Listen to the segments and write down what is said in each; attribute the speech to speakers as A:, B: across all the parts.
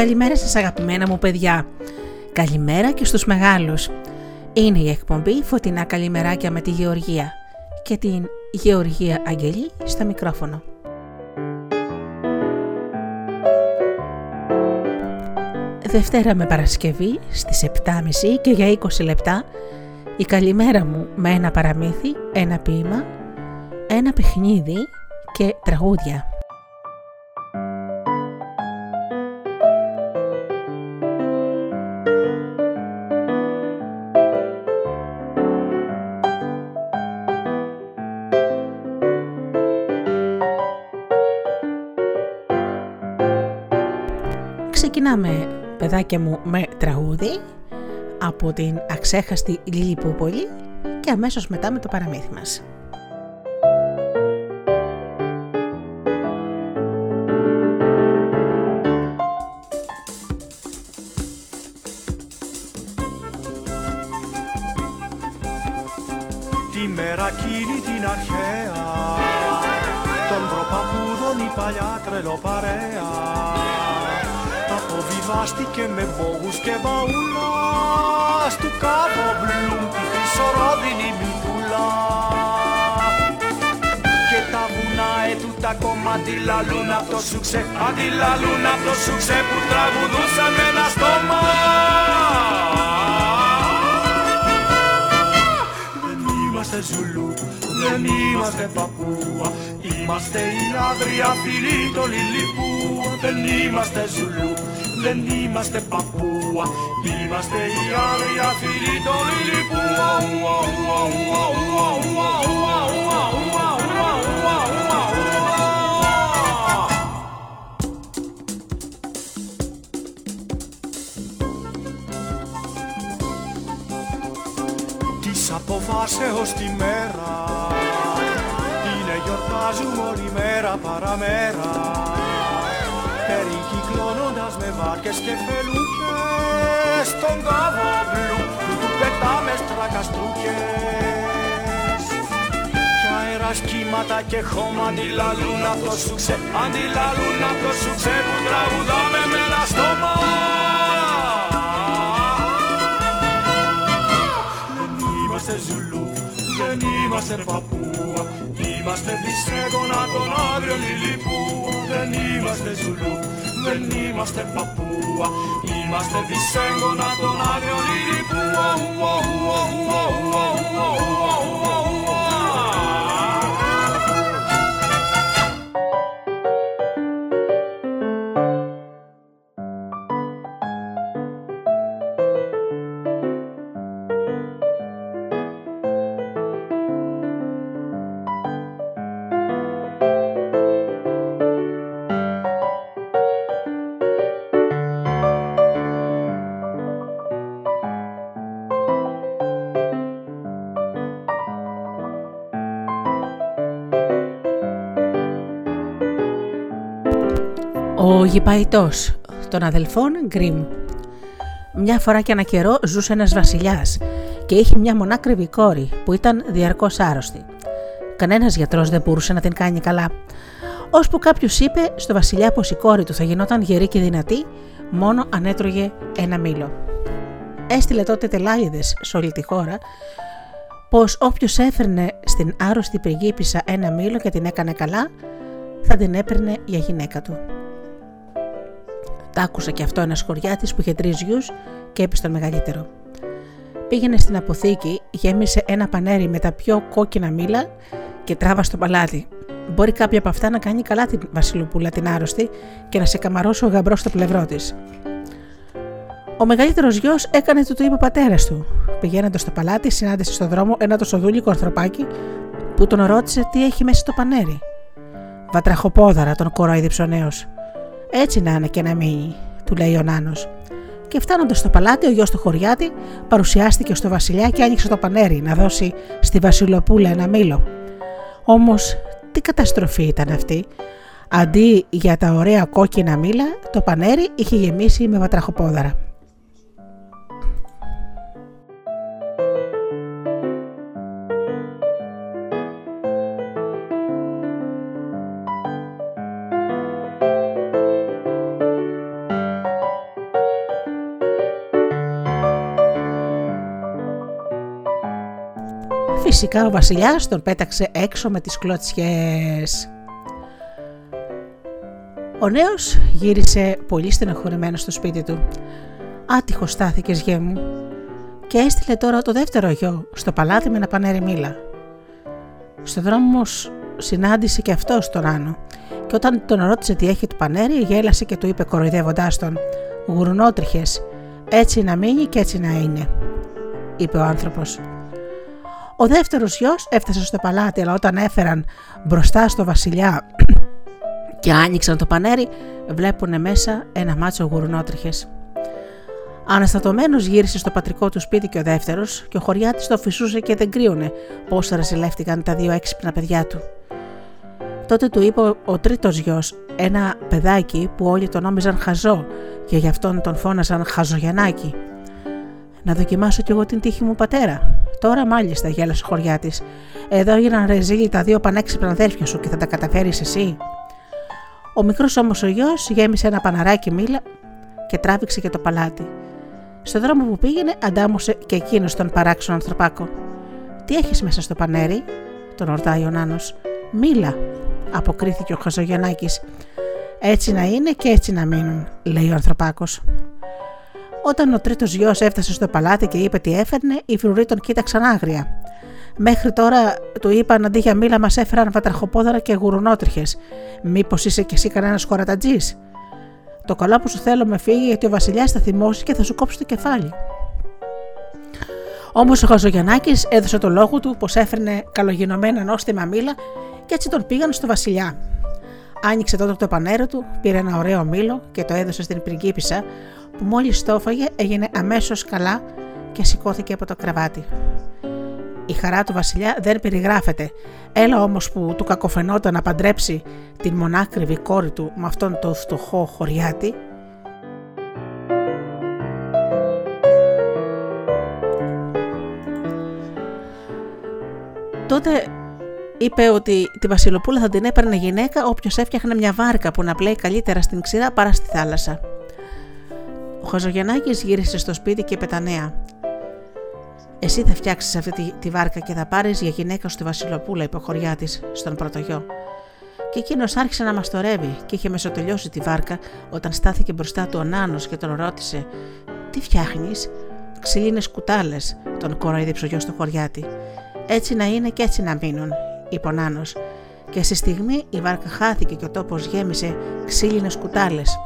A: Καλημέρα σας αγαπημένα μου παιδιά. Καλημέρα και στους μεγάλους. Είναι η εκπομπή Φωτεινά Καλημεράκια με τη Γεωργία και την Γεωργία Αγγελή στο μικρόφωνο. Δευτέρα με Παρασκευή στις 7.30 και για 20 λεπτά η καλημέρα μου με ένα παραμύθι, ένα ποίημα, ένα παιχνίδι και τραγούδια. Παιδάκια μου με τραγούδι από την αξέχαστη Λίλη Πούπολη και αμέσως μετά με το παραμύθι μας.
B: Τη μέρα εκείνη την αρχαία Των προπαπούδων η παλιά τρελοπαρέα Βάστηκε με μπόγους και μπαούλα Στου κάτω μπλουμ τη χρυσορόδινη μητούλα Και τα βουνά έτου τα κόμμα αντιλαλούν απ' το σουξέ Αντιλαλούν απ' το σουξέ που τραγουδούσαν με ένα στόμα. Δεν είμαστε Ζουλού, δεν είμαστε Παππούα Είμαστε οι άδρια φίλοι των Λιλιππούα Δεν είμαστε Ζουλού, δεν είμαστε παππούα. Είμαστε οι άγρια φίλοι των Της αποφάσεως τη μέρα. Είναι γιορτάζουμε όλη μέρα παραμέρα περικυκλώνοντας με βάρκες και φελούκες στον κάβο μπλου που του πετάμε στρακαστρούκες κι αέρας κύματα και χώμα αντιλαλούν απ' το σουξέ αντιλαλούν απ' το σουξέ που τραγουδάμε με ένα στόμα. Δεν είμαστε Ζουλού, δεν είμαστε Παππούα Είμαστε δισέγωνα των άγριων Λιλιππούα Δεν είμαστε Ζουλού, δεν είμαστε Παππούα Είμαστε δισέγωνα των άγριων Λιλιππούα
A: Ο γηπαϊτός των αδελφών Γκριμ. Μια φορά και ένα καιρό ζούσε ένας βασιλιάς και είχε μια μονάκριβη κόρη που ήταν διαρκώς άρρωστη. Κανένας γιατρός δεν μπορούσε να την κάνει καλά. Ώσπου κάποιος είπε στο βασιλιά πως η κόρη του θα γινόταν γερή και δυνατή μόνο αν έτρωγε ένα μήλο. Έστειλε τότε τελάιδες σε όλη τη χώρα πως όποιος έφερνε στην άρρωστη πριγκίπισσα ένα μήλο και την έκανε καλά θα την έπαιρνε για γυναίκα του. Τα άκουσε και αυτό ένας χωριάτης που είχε τρεις γιους και είπε στον μεγαλύτερο. Πήγαινε στην αποθήκη, γέμισε ένα πανέρι με τα πιο κόκκινα μήλα και τράβα στο παλάτι. Μπορεί κάποια από αυτά να κάνει καλά την Βασιλοπούλα την άρρωστη και να σε καμαρώσει ο γαμπρός στο πλευρό της. Ο μεγαλύτερος γιος έκανε το το είπε ο πατέρας του. Πηγαίνοντας στο παλάτι, συνάντησε στο δρόμο ένα τόσο δούλικο αρθροπάκι που τον ρώτησε τι έχει μέσα στο πανέρι. Βατραχοπόδαρα, τον κορόιδεψε ο νέος. Έτσι να είναι και να μείνει, του λέει ο Νάνος. Και φτάνοντας στο παλάτι, ο γιος του χωριάτη παρουσιάστηκε στο Βασιλιά και άνοιξε το πανέρι να δώσει στη Βασιλοπούλα ένα μήλο. Όμως, τι καταστροφή ήταν αυτή. Αντί για τα ωραία κόκκινα μήλα, το πανέρι είχε γεμίσει με βατραχοπόδαρα. Φυσικά ο βασιλιάς τον πέταξε έξω με τις κλωτσιές. Ο νέος γύρισε πολύ στενοχωρημένο στο σπίτι του. Άτυχος στάθηκες γέ μου και έστειλε τώρα το δεύτερο γιο στο παλάτι με ένα πανέρι μήλα. Στο δρόμο συνάντησε και αυτός τον Άνω και όταν τον ρώτησε τι έχει το πανέρι γέλασε και του είπε κοροϊδεύοντάς τον «Γουρνότριχες, έτσι να μείνει και έτσι να είναι», είπε ο άνθρωπος. Ο δεύτερος γιος έφτασε στο παλάτι, αλλά όταν έφεραν μπροστά στο βασιλιά και άνοιξαν το πανέρι, βλέπουν μέσα ένα μάτσο γουρνότριχες. Αναστατωμένος γύρισε στο πατρικό του σπίτι και ο δεύτερος, και ο χωριάτη το φυσούσε και δεν κρύωνε πώς ρασιλεύτηκαν τα δύο έξυπνα παιδιά του. Τότε του είπε ο τρίτος γιος, ένα παιδάκι που όλοι τον νόμιζαν χαζό και γι' αυτόν τον φώναζαν Χαζογιανάκι. Να δοκιμάσω κι εγώ την τύχη μου πατέρα, Τώρα μάλιστα, γέλασε ο χωριά της. Εδώ έγιναν ρεζίλι τα δύο πανέξυπνα αδέρφια σου και θα τα καταφέρεις εσύ. Ο μικρός όμως ο γιος γέμισε ένα παναράκι μήλα και τράβηξε για το παλάτι. Στο δρόμο που πήγαινε, αντάμωσε και εκείνος τον παράξενο ανθρωπάκο. Τι έχεις μέσα στο πανέρι, τον ρωτάει ο Νάνος. Μήλα, αποκρίθηκε ο Χαζογιανάκη. Έτσι να είναι και έτσι να μείνουν, λέει ο ανθρωπάκος. Όταν ο τρίτος γιος έφτασε στο παλάτι και είπε τι έφερνε, οι φρουροί τον κοίταξαν άγρια. Μέχρι τώρα του είπαν αντί για μήλα μας έφεραν βατραχοπόδαρα και γουρουνότριχες. Μήπως είσαι κι εσύ κανένας χωρατατζής; Το καλό που σου θέλω με φύγει γιατί ο Βασιλιάς θα θυμώσει και θα σου κόψει το κεφάλι. Όμως ο Χαζογιανάκη έδωσε το λόγο του πως έφερνε καλογινωμένα νόστιμα μήλα και έτσι τον πήγαν στο Βασιλιά. Άνοιξε τότε το πανέρο του, πήρε ένα ωραίο μήλο και το έδωσε στην πριγκίπισσα, που μόλις το έφαγε έγινε αμέσως καλά και σηκώθηκε από το κρεβάτι. Η χαρά του βασιλιά δεν περιγράφεται, έλα όμως που του κακοφαινόταν να παντρέψει την μονάκριβη κόρη του με αυτόν τον φτωχό χωριάτη, τότε είπε ότι τη Βασιλοπούλα θα την έπαιρνε γυναίκα όποιος έφτιαχνε μια βάρκα που να πλέει καλύτερα στην ξηρά παρά στη θάλασσα. Ο Χαζογεννάκη γύρισε στο σπίτι και είπε τα νέα. Εσύ θα φτιάξεις αυτή τη, τη βάρκα και θα πάρεις για γυναίκα σου τη Βασιλοπούλα, είπε ο χωριά της στον πρωτογιό. Και εκείνος άρχισε να μαστορεύει και είχε μεσοτελειώσει τη βάρκα όταν στάθηκε μπροστά του ο Νάνος και τον ρώτησε: Τι φτιάχνεις, Ξυλίνε κουτάλες, τον κοροϊδίψε ο γιος του χωριάτη. Έτσι να είναι και έτσι να μείνουν, είπε ο Νάνος. Και στη στιγμή η βάρκα χάθηκε και ο τόπος γέμισε ξύλινες κουτάλες.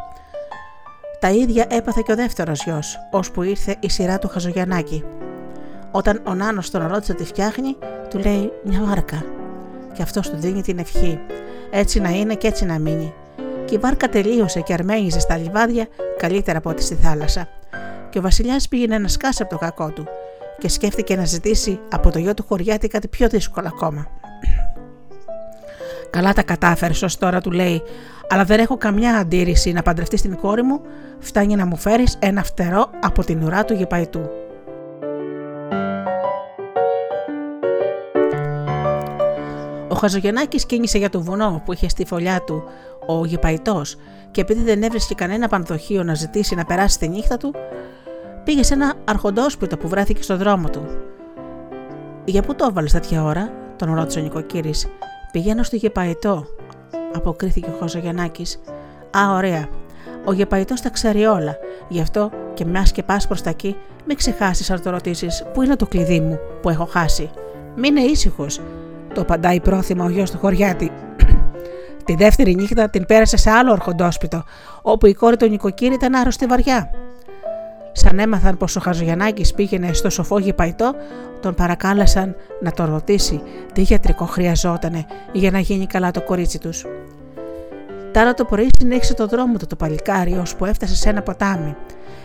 A: Τα ίδια έπαθε και ο δεύτερος γιος, ώσπου ήρθε η σειρά του Χαζογιαννάκη. Όταν ο Νάνος τον ρώτησε τι φτιάχνει, του λέει μια βάρκα. Και αυτός του δίνει την ευχή. Έτσι να είναι και έτσι να μείνει. Και η βάρκα τελείωσε και αρμένιζε στα λιβάδια καλύτερα από ό,τι στη θάλασσα. Και ο Βασιλιάς πήγαινε να σκάσει από το κακό του και σκέφτηκε να ζητήσει από το γιο του χωριάτη κάτι πιο δύσκολο ακόμα. Καλά τα κατάφερες ως τώρα, του λέει, αλλά δεν έχω καμιά αντίρρηση να παντρευτείς την κόρη μου, φτάνει να μου φέρεις ένα φτερό από την ουρά του γεπαϊτού. Ο Χαζογεννάκης κίνησε για το βουνό που είχε στη φωλιά του ο γεπαϊτός και επειδή δεν έβρισκε κανένα πανδοχείο να ζητήσει να περάσει τη νύχτα του, πήγε σε ένα αρχοντόσπιτο που βρέθηκε στο δρόμο του. Για πού το έβαλες τέτοια ώρα, τον ρώτησε ο νοικοκύρης. Πηγαίνω στο γεπαϊτό, αποκρίθηκε ο Χωζογιαννάκη. Α, ωραία. Ο γεπαϊτό τα ξέρει όλα. Γι' αυτό και μιας και πας προς τα εκεί, μην ξεχάσεις αν το ρωτήσεις πού είναι το κλειδί μου που έχω χάσει. Μην είναι ήσυχος, το απαντάει πρόθυμα ο γιος του χωριάτη. Τη δεύτερη νύχτα την πέρασε σε άλλο ορχοντόσπιτο, όπου η κόρη του νοικοκύρη ήταν άρρωστη βαριά. Σαν έμαθαν πως ο Χαζογιαννάκη πήγαινε στο σοφό γηπαϊτό, τον παρακάλεσαν να τον ρωτήσει τι γιατρικό χρειαζότανε για να γίνει καλά το κορίτσι τους. Τάρα το πρωί συνέχισε το δρόμο του το παλικάρι, ώσπου έφτασε σε ένα ποτάμι.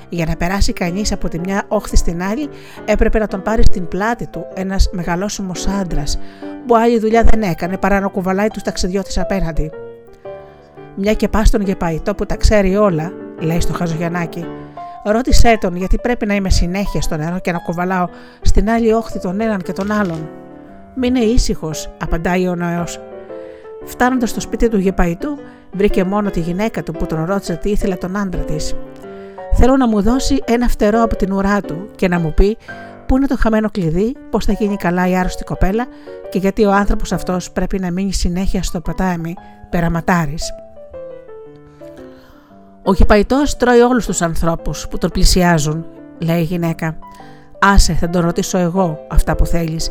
A: Για να περάσει κανείς από τη μια όχθη στην άλλη, έπρεπε να τον πάρει στην πλάτη του ένας μεγαλόσωμος άντρας, που άλλη δουλειά δεν έκανε παρά να κουβαλάει τους ταξιδιώτες απέναντι. Μια και πας στον γεπαϊτό που τα ξέρει όλα, λέει στο Χαζογιανάκι, ρώτησέ τον γιατί πρέπει να είμαι συνέχεια στο νερό και να κουβαλάω στην άλλη όχθη τον έναν και τον άλλον. Μείνε ήσυχος, απαντάει ο Νοέο. Φτάνοντας στο σπίτι του γεπαϊτού, βρήκε μόνο τη γυναίκα του που τον ρώτησε τι ήθελε τον άντρα της. Θέλω να μου δώσει ένα φτερό από την ουρά του και να μου πει πού είναι το χαμένο κλειδί, πώς θα γίνει καλά η άρρωστη κοπέλα και γιατί ο άνθρωπος αυτός πρέπει να μείνει συνέχεια στο ποτάμι περαματάρης. Ο γεπαϊτό τρώει όλους τους ανθρώπους που τον πλησιάζουν, λέει η γυναίκα. Άσε, θα τον ρωτήσω εγώ αυτά που θέλεις.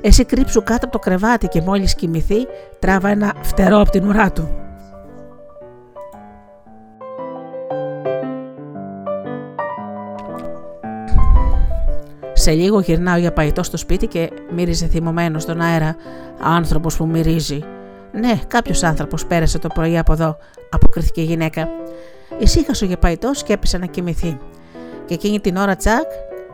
A: Εσύ κρύψου κάτω από το κρεβάτι και μόλις κοιμηθεί, τράβα ένα φτερό από την ουρά του. Σε λίγο γυρνάω για παϊτό στο σπίτι και μύριζε θυμωμένος στον αέρα. Άνθρωπος που μυρίζει. Ναι, κάποιος άνθρωπος πέρασε το πρωί από εδώ, αποκρίθηκε η γυναίκα. Ησύχασε ο γεπαϊτό και έπεσε να κοιμηθεί. Και εκείνη την ώρα τσακ,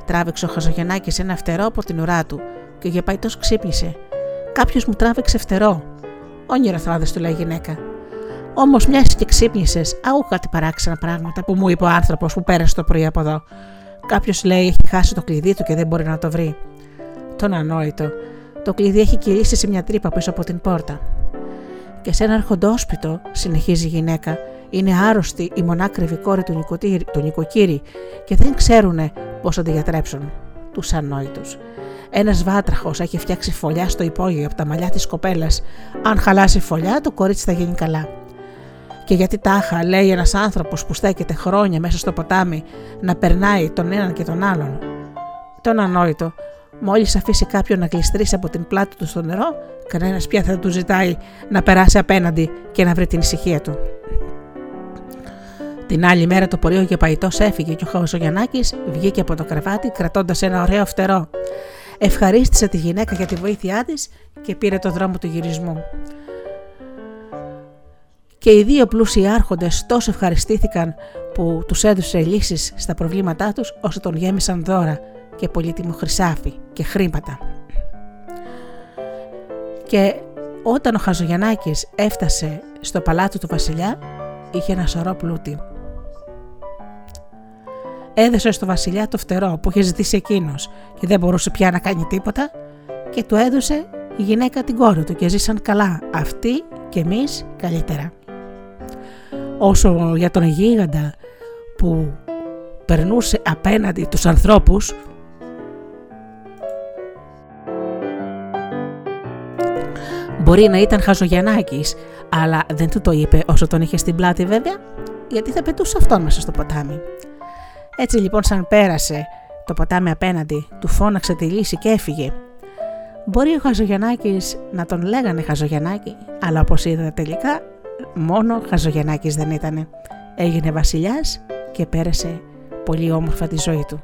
A: τράβηξε ο Χαζογεννάκης ένα φτερό από την ουρά του και ο γεπαϊτός ξύπνησε. Κάποιος μου τράβηξε φτερό. Όνειρο θα του λέει η γυναίκα. Όμως μιας και ξύπνησες, αού κάτι παράξενα πράγματα που μου είπε ο άνθρωπος που πέρασε το πρωί από εδώ. Κάποιος λέει έχει χάσει το κλειδί του και δεν μπορεί να το βρει. Τον ανόητο. Το κλειδί έχει κηρύσει σε μια τρύπα πίσω από την πόρτα. Και σε ένα αρχοντόσπιτο, συνεχίζει η γυναίκα, είναι άρρωστη η μονάκριβη κόρη του, του νοικοκύρη και δεν ξέρουν πώς θα τη γιατρέψουν. Τους ανόητους. Ένας βάτραχος έχει φτιάξει φωλιά στο υπόγειο από τα μαλλιά της κοπέλας. Αν χαλάσει φωλιά, το κορίτσι θα γίνει καλά. Και γιατί τάχα λέει ένας άνθρωπος που στέκεται χρόνια μέσα στο ποτάμι να περνάει τον έναν και τον άλλον. Τον ανόητο, μόλις αφήσει κάποιον να γλιστρήσει από την πλάτη του στο νερό, κανένας πια θα του ζητάει να περάσει απέναντι και να βρει την ησυχία του. Την άλλη μέρα το πορείο και παϊτός έφυγε και ο Χαοσογιανάκη βγήκε από το κρεβάτι κρατώντας ένα ωραίο φτερό. Ευχαρίστησε τη γυναίκα για τη βοήθειά της και πήρε το δρόμο του γυρισμού και οι δύο πλούσιοι άρχοντες τόσο ευχαριστήθηκαν που τους έδωσε λύσεις στα προβλήματά τους ώστε τον γέμισαν δώρα και πολύτιμο χρυσάφι και χρήματα. Και όταν ο Χαζογιαννάκης έφτασε στο παλάτι του βασιλιά είχε ένα σωρό πλούτη. Έδωσε στο βασιλιά το φτερό που είχε ζητήσει εκείνος και δεν μπορούσε πια να κάνει τίποτα και του έδωσε η γυναίκα την κόρη του και ζήσαν καλά αυτοί και εμείς καλύτερα όσο για τον γίγαντα που περνούσε απέναντι τους ανθρώπους Μπορεί να ήταν χαζογιανάκης, αλλά δεν του το είπε όσο τον είχε στην πλάτη βέβαια, γιατί θα πετούσε αυτόν μέσα στο ποτάμι. Έτσι λοιπόν σαν πέρασε το ποτάμι απέναντι, του φώναξε τη λύση και έφυγε. Μπορεί ο Χαζογιαννάκης να τον λέγανε Χαζογιαννάκη, αλλά όπως είδατε τελικά μόνο Χαζογεννάκης δεν ήτανε. Έγινε βασιλιάς και πέρασε πολύ όμορφα τη ζωή του.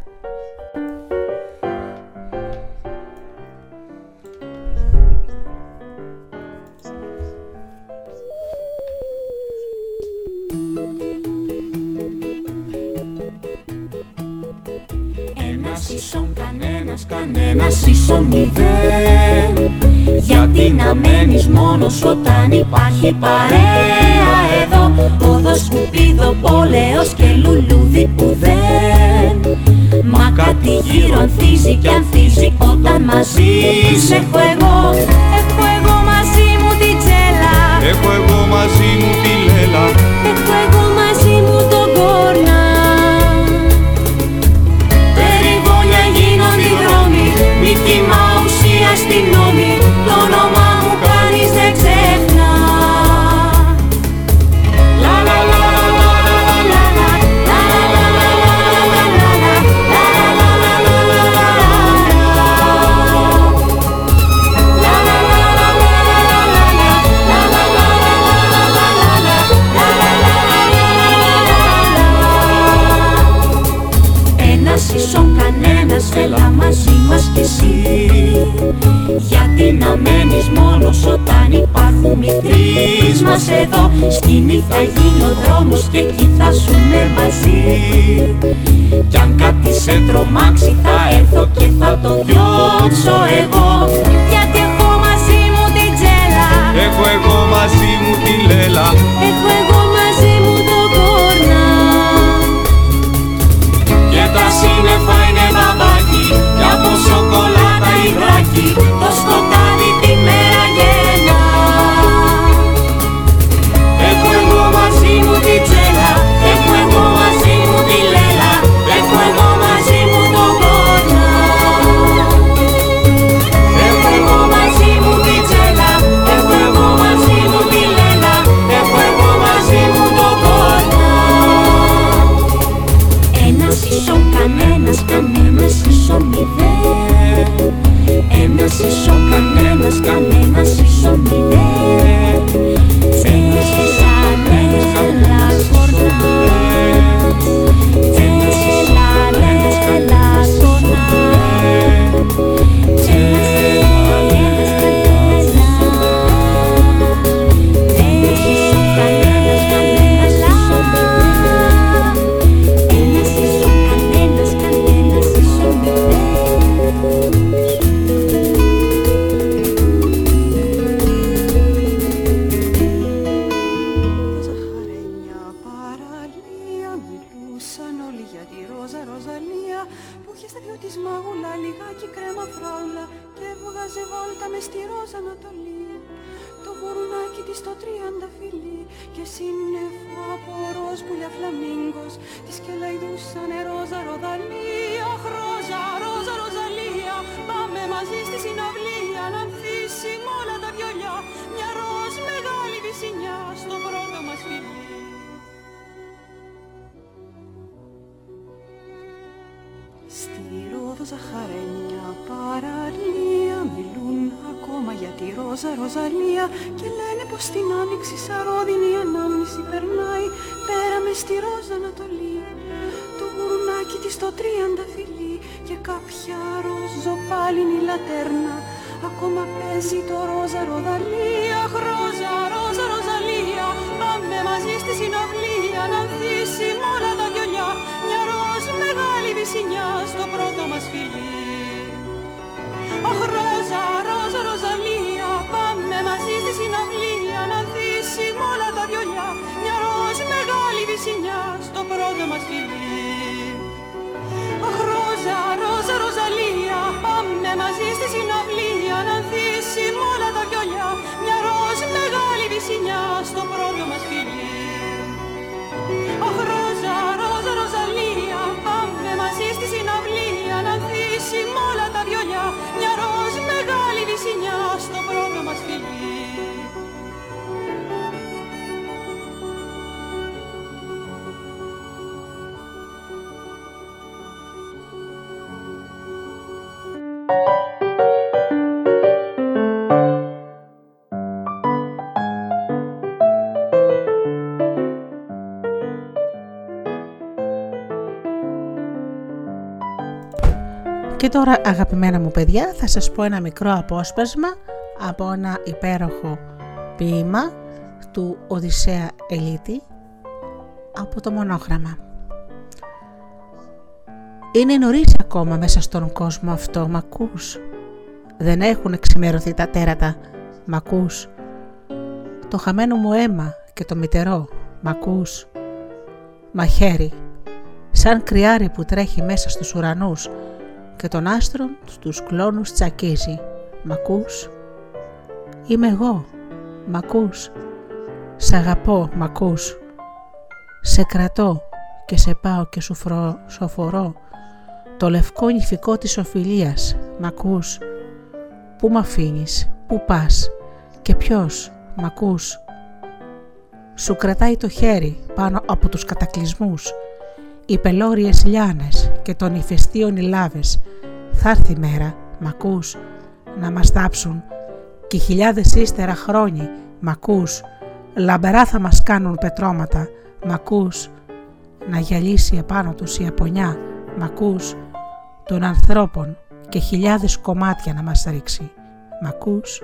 C: Κανένας, κανένας ίσον μηδέν γιατί να μένεις μόνος όταν υπάρχει παρέα εδώ. Όδο σκουπίδο, πόλεος και λουλούδι που δεν. Μα κάτι γύρω ανθίζει και ανθίζει όταν μαζί σε έχω εγώ. Έχω εγώ μαζί μου την τσέλα.
B: Έχω εγώ μαζί μου τη λέλα
C: μας εδώ. Σκηνή θα γίνει ο δρόμος και εκεί θα ζούμε μαζί. Κι αν κάτι σε τρομάξει θα έρθω και θα το διώξω εγώ. Γιατί έχω μαζί μου την τζέλα.
B: Έχω εγώ μαζί μου τη λέλα.
C: Έχω εγώ
B: Και
D: έβγαζε βόλτα με στη ρόζα Ανατολή Το γουρνάκι της το τριάντα φιλί Και σύννεφο από ροζ πουλιά φλαμίγκος. Της κελαϊδούσανε ρόζα ροδαλία Αχ ρόζα, ρόζα, ροζαλία. Πάμε μαζί στη συναυλία Να ανθίσει μ' όλα τα βιολιά. Μια ροζ μεγάλη βυσινιά Στο πρώτο μας φιλί. Στη Ρόδο ζαχαρένια ρόζα ροζαλία Και λένε πως την άνοιξη σαρόδινη ανάμνηση περνάει. Πέρα μες στη ρόζα Ανατολή Το γουρνάκι της το τρίαντα φιλί Και κάποια ροζοπάλινη λατέρνα Ακόμα παίζει το ρόζα ροδαλία Αχ, ρόζα, ρόζα, ροζαλία Πάμε μαζί στη συναυλία. Να ανθίσει μ' όλα τα βιολιά Μια ροζ μεγάλη βυσινιά Στο πρώτο μας φιλί. Αχ, ρόζα, ρόζα, ροζαλία Πάμε μαζί στη συναυλία Να ανθίσει μ' όλα τα βιολιά. Μια ροζ μεγάλη βυσινιά Στο πρώτο μας φιλί. Αχ, ρόζα, ρόζα, ροζαλία Πάμε μαζί στη συναυλία Να ανθίσει μ' όλα
A: Και τώρα αγαπημένα μου παιδιά θα σας πω ένα μικρό απόσπασμα από ένα υπέροχο ποίημα του Οδυσσέα Ελίτη από το μονόγραμμα. Είναι νωρίς ακόμα μέσα στον κόσμο αυτό, μ' ακούς; Δεν έχουν εξημερωθεί τα τέρατα, μ' ακούς; Το χαμένο μου αίμα και το μητερό, μ' ακούς; Μαχαίρι, σαν κρυάρι που τρέχει μέσα στους ουρανούς και τον άστρον στους κλόνους τσακίζει. Μ' ακούς; Είμαι εγώ. Μ' ακούς; Σ' αγαπώ, μ' ακούς; Σε κρατώ και σε πάω και σου φρο... σοφορώ το λευκό νηφικό της οφειλίας. Μ' ακούς; Πού μ' αφήνεις, πού πας; Και ποιος, μ' ακούς; Σου κρατάει το χέρι πάνω από τους κατακλυσμούς οι πελώριες λιάνες και των ηφαιστείων οι λάβες. Θα έρθει η μέρα, μ' ακούς, να μας τάψουν και χιλιάδες ύστερα χρόνοι, μ' ακούς, λαμπερά θα μας κάνουν πετρώματα, μ' ακούς, να γυαλίσει επάνω τους η απονιά, μ' ακούς, των ανθρώπων και χιλιάδες κομμάτια να μας ρίξει. Μ' ακούς;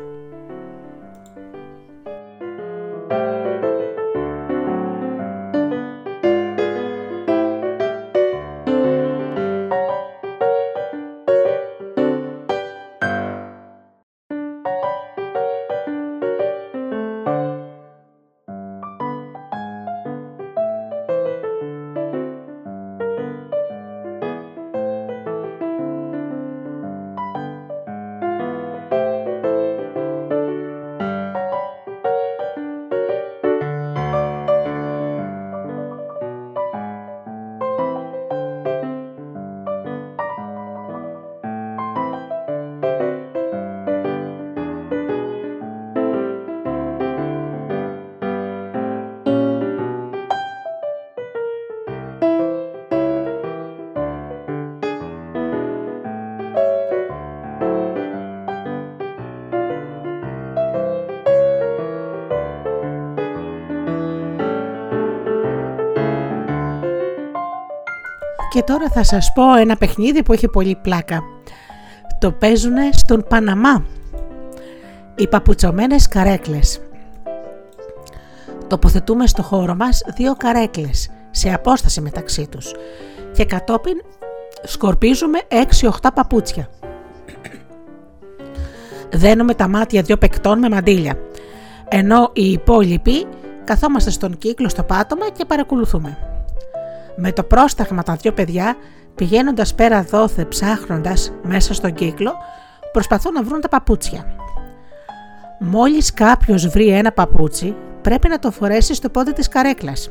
A: Και τώρα θα σας πω ένα παιχνίδι που έχει πολύ πλάκα. Το παίζουν στον Παναμά. Οι παπουτσωμένες καρέκλες. Τοποθετούμε στο χώρο μας δύο καρέκλες σε απόσταση μεταξύ τους και κατόπιν σκορπίζουμε 6-8 παπούτσια. Δένουμε τα μάτια δύο παικτών με μαντίλια, ενώ οι υπόλοιποι καθόμαστε στον κύκλο στο πάτωμα και παρακολουθούμε. Με το πρόσταγμα τα δυο παιδιά, πηγαίνοντας πέρα δόθε ψάχνοντας μέσα στον κύκλο, προσπαθούν να βρουν τα παπούτσια. Μόλις κάποιος βρει ένα παπούτσι, πρέπει να το φορέσει στο πόδι της καρέκλας.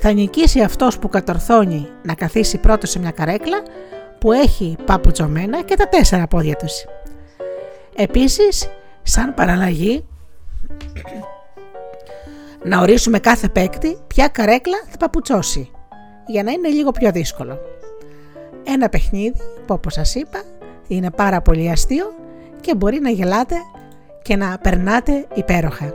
A: Θα νικήσει αυτός που κατορθώνει να καθίσει πρώτος σε μια καρέκλα που έχει παπουτσωμένα και τα τέσσερα πόδια τους. Επίσης, σαν παραλλαγή, να ορίσουμε κάθε παίκτη ποια καρέκλα θα παπουτσώσει για να είναι λίγο πιο δύσκολο. Ένα παιχνίδι που όπως σας είπα είναι πάρα πολύ αστείο και μπορεί να γελάτε και να περνάτε υπέροχα.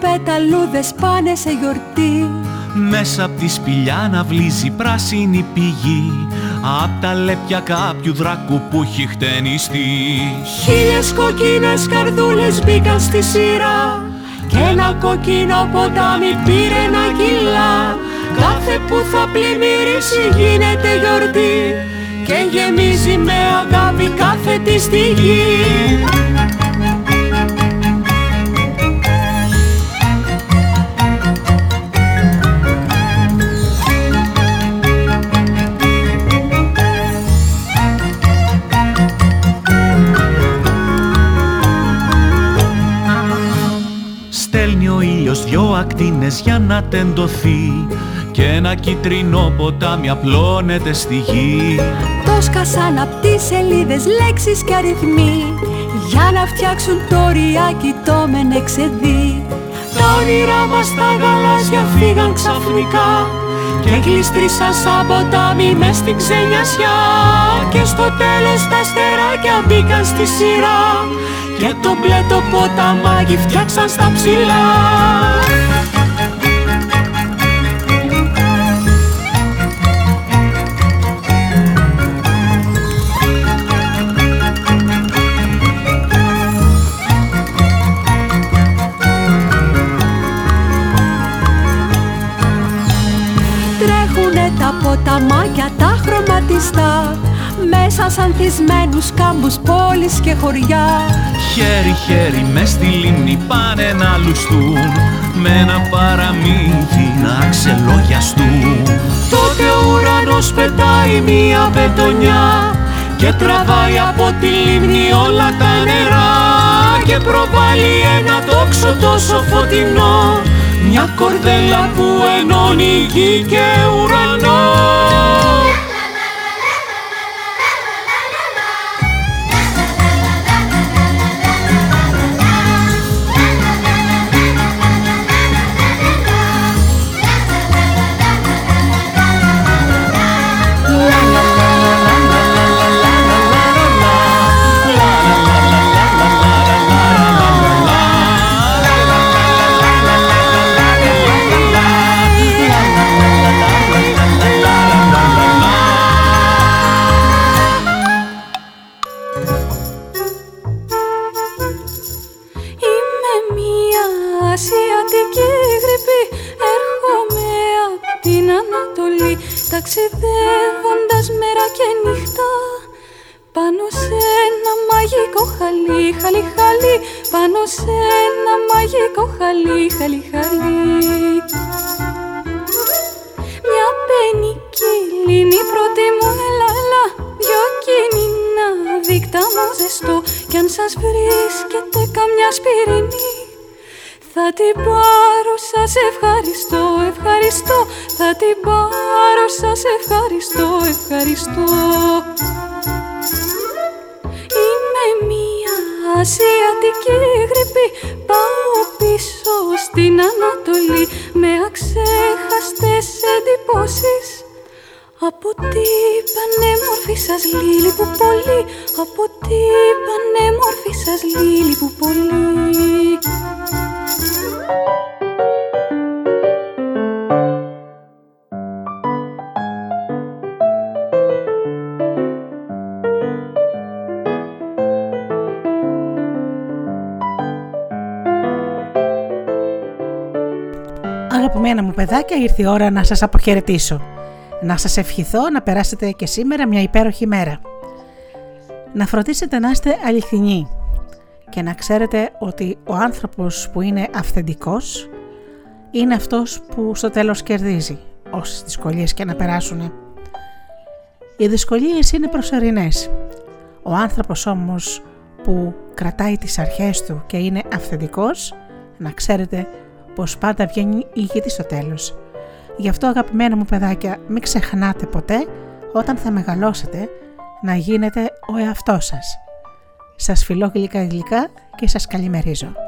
C: Πεταλούδες πάνε σε γιορτή.
B: Μέσα απ' τη σπηλιά να βλύζει πράσινη πηγή. Απ' τα λέπια κάποιου δράκου που έχει χτενιστεί.
C: Χίλιες κοκκίνες καρδούλες μπήκαν στη σειρά. Κι ένα κοκκίνο ποτάμι πήρε ένα κιλά Κάθε που θα πλημμυρίσει γίνεται γιορτή Και γεμίζει με αγάπη κάθε τη στιγμή
B: ακτίνες για να τεντωθεί και ένα κίτρινο ποτάμι απλώνεται στη γη.
C: Το σκασάν απ' τις σελίδες λέξεις και αριθμοί για να φτιάξουν το ριάκι το μενεξεδί. Τα όνειρά μας τα γαλάζια φύγαν ξαφνικά και κλειστρήσαν σαν ποτάμι μες στην ξενιασιά και στο τέλος τα αστεράκια μπήκαν στη σειρά και το μπλε το ποταμάκι φτιάξαν στα ψηλά. Ποταμάκια τα χρωματιστά μέσα σαν θυσμένους κάμπους πόλεις και χωριά.
B: Χέρι-χέρι μες στη λίμνη πάνε να λουστούν με ένα παραμύθι να ξελογιαστούν.
C: Τότε ο ουρανός πετάει μία πετονιά και τραβάει από τη λίμνη όλα τα νερά και προβάλλει ένα τόξο
B: τόσο τόσο φωτεινό μια κορδέλα που ενώνει γη και ουρανό
C: δίκτυα μου ζεστό κι αν σας βρίσκεται καμιά σπυρινή θα την πάρω, σας ευχαριστώ, ευχαριστώ. Θα την πάρω, σας ευχαριστώ, ευχαριστώ. Είμαι μία ασιατική γρήπη. Πάω πίσω στην Ανατολή. Με αξέχαστες εντυπώσεις από την πανέμορφη σας λίλη που πολύ Από την πανέμορφη σας λίλη που πολύ
A: Αγαπημένα μου παιδάκια, ήρθε η ώρα να σας αποχαιρετήσω. Να σας ευχηθώ να περάσετε και σήμερα μια υπέροχη μέρα. Να φροντίσετε να είστε αληθινοί και να ξέρετε ότι ο άνθρωπος που είναι αυθεντικός είναι αυτός που στο τέλος κερδίζει όσες δυσκολίες και να περάσουν. Οι δυσκολίες είναι προσωρινές. Ο άνθρωπος όμως που κρατάει τις αρχές του και είναι αυθεντικός, να ξέρετε πως πάντα βγαίνει ηγετής στο τέλος. Γι' αυτό αγαπημένα μου παιδάκια μην ξεχνάτε ποτέ όταν θα μεγαλώσετε να γίνετε ο εαυτός σας. Σας φιλώ γλυκά γλυκά και σας καλημερίζω.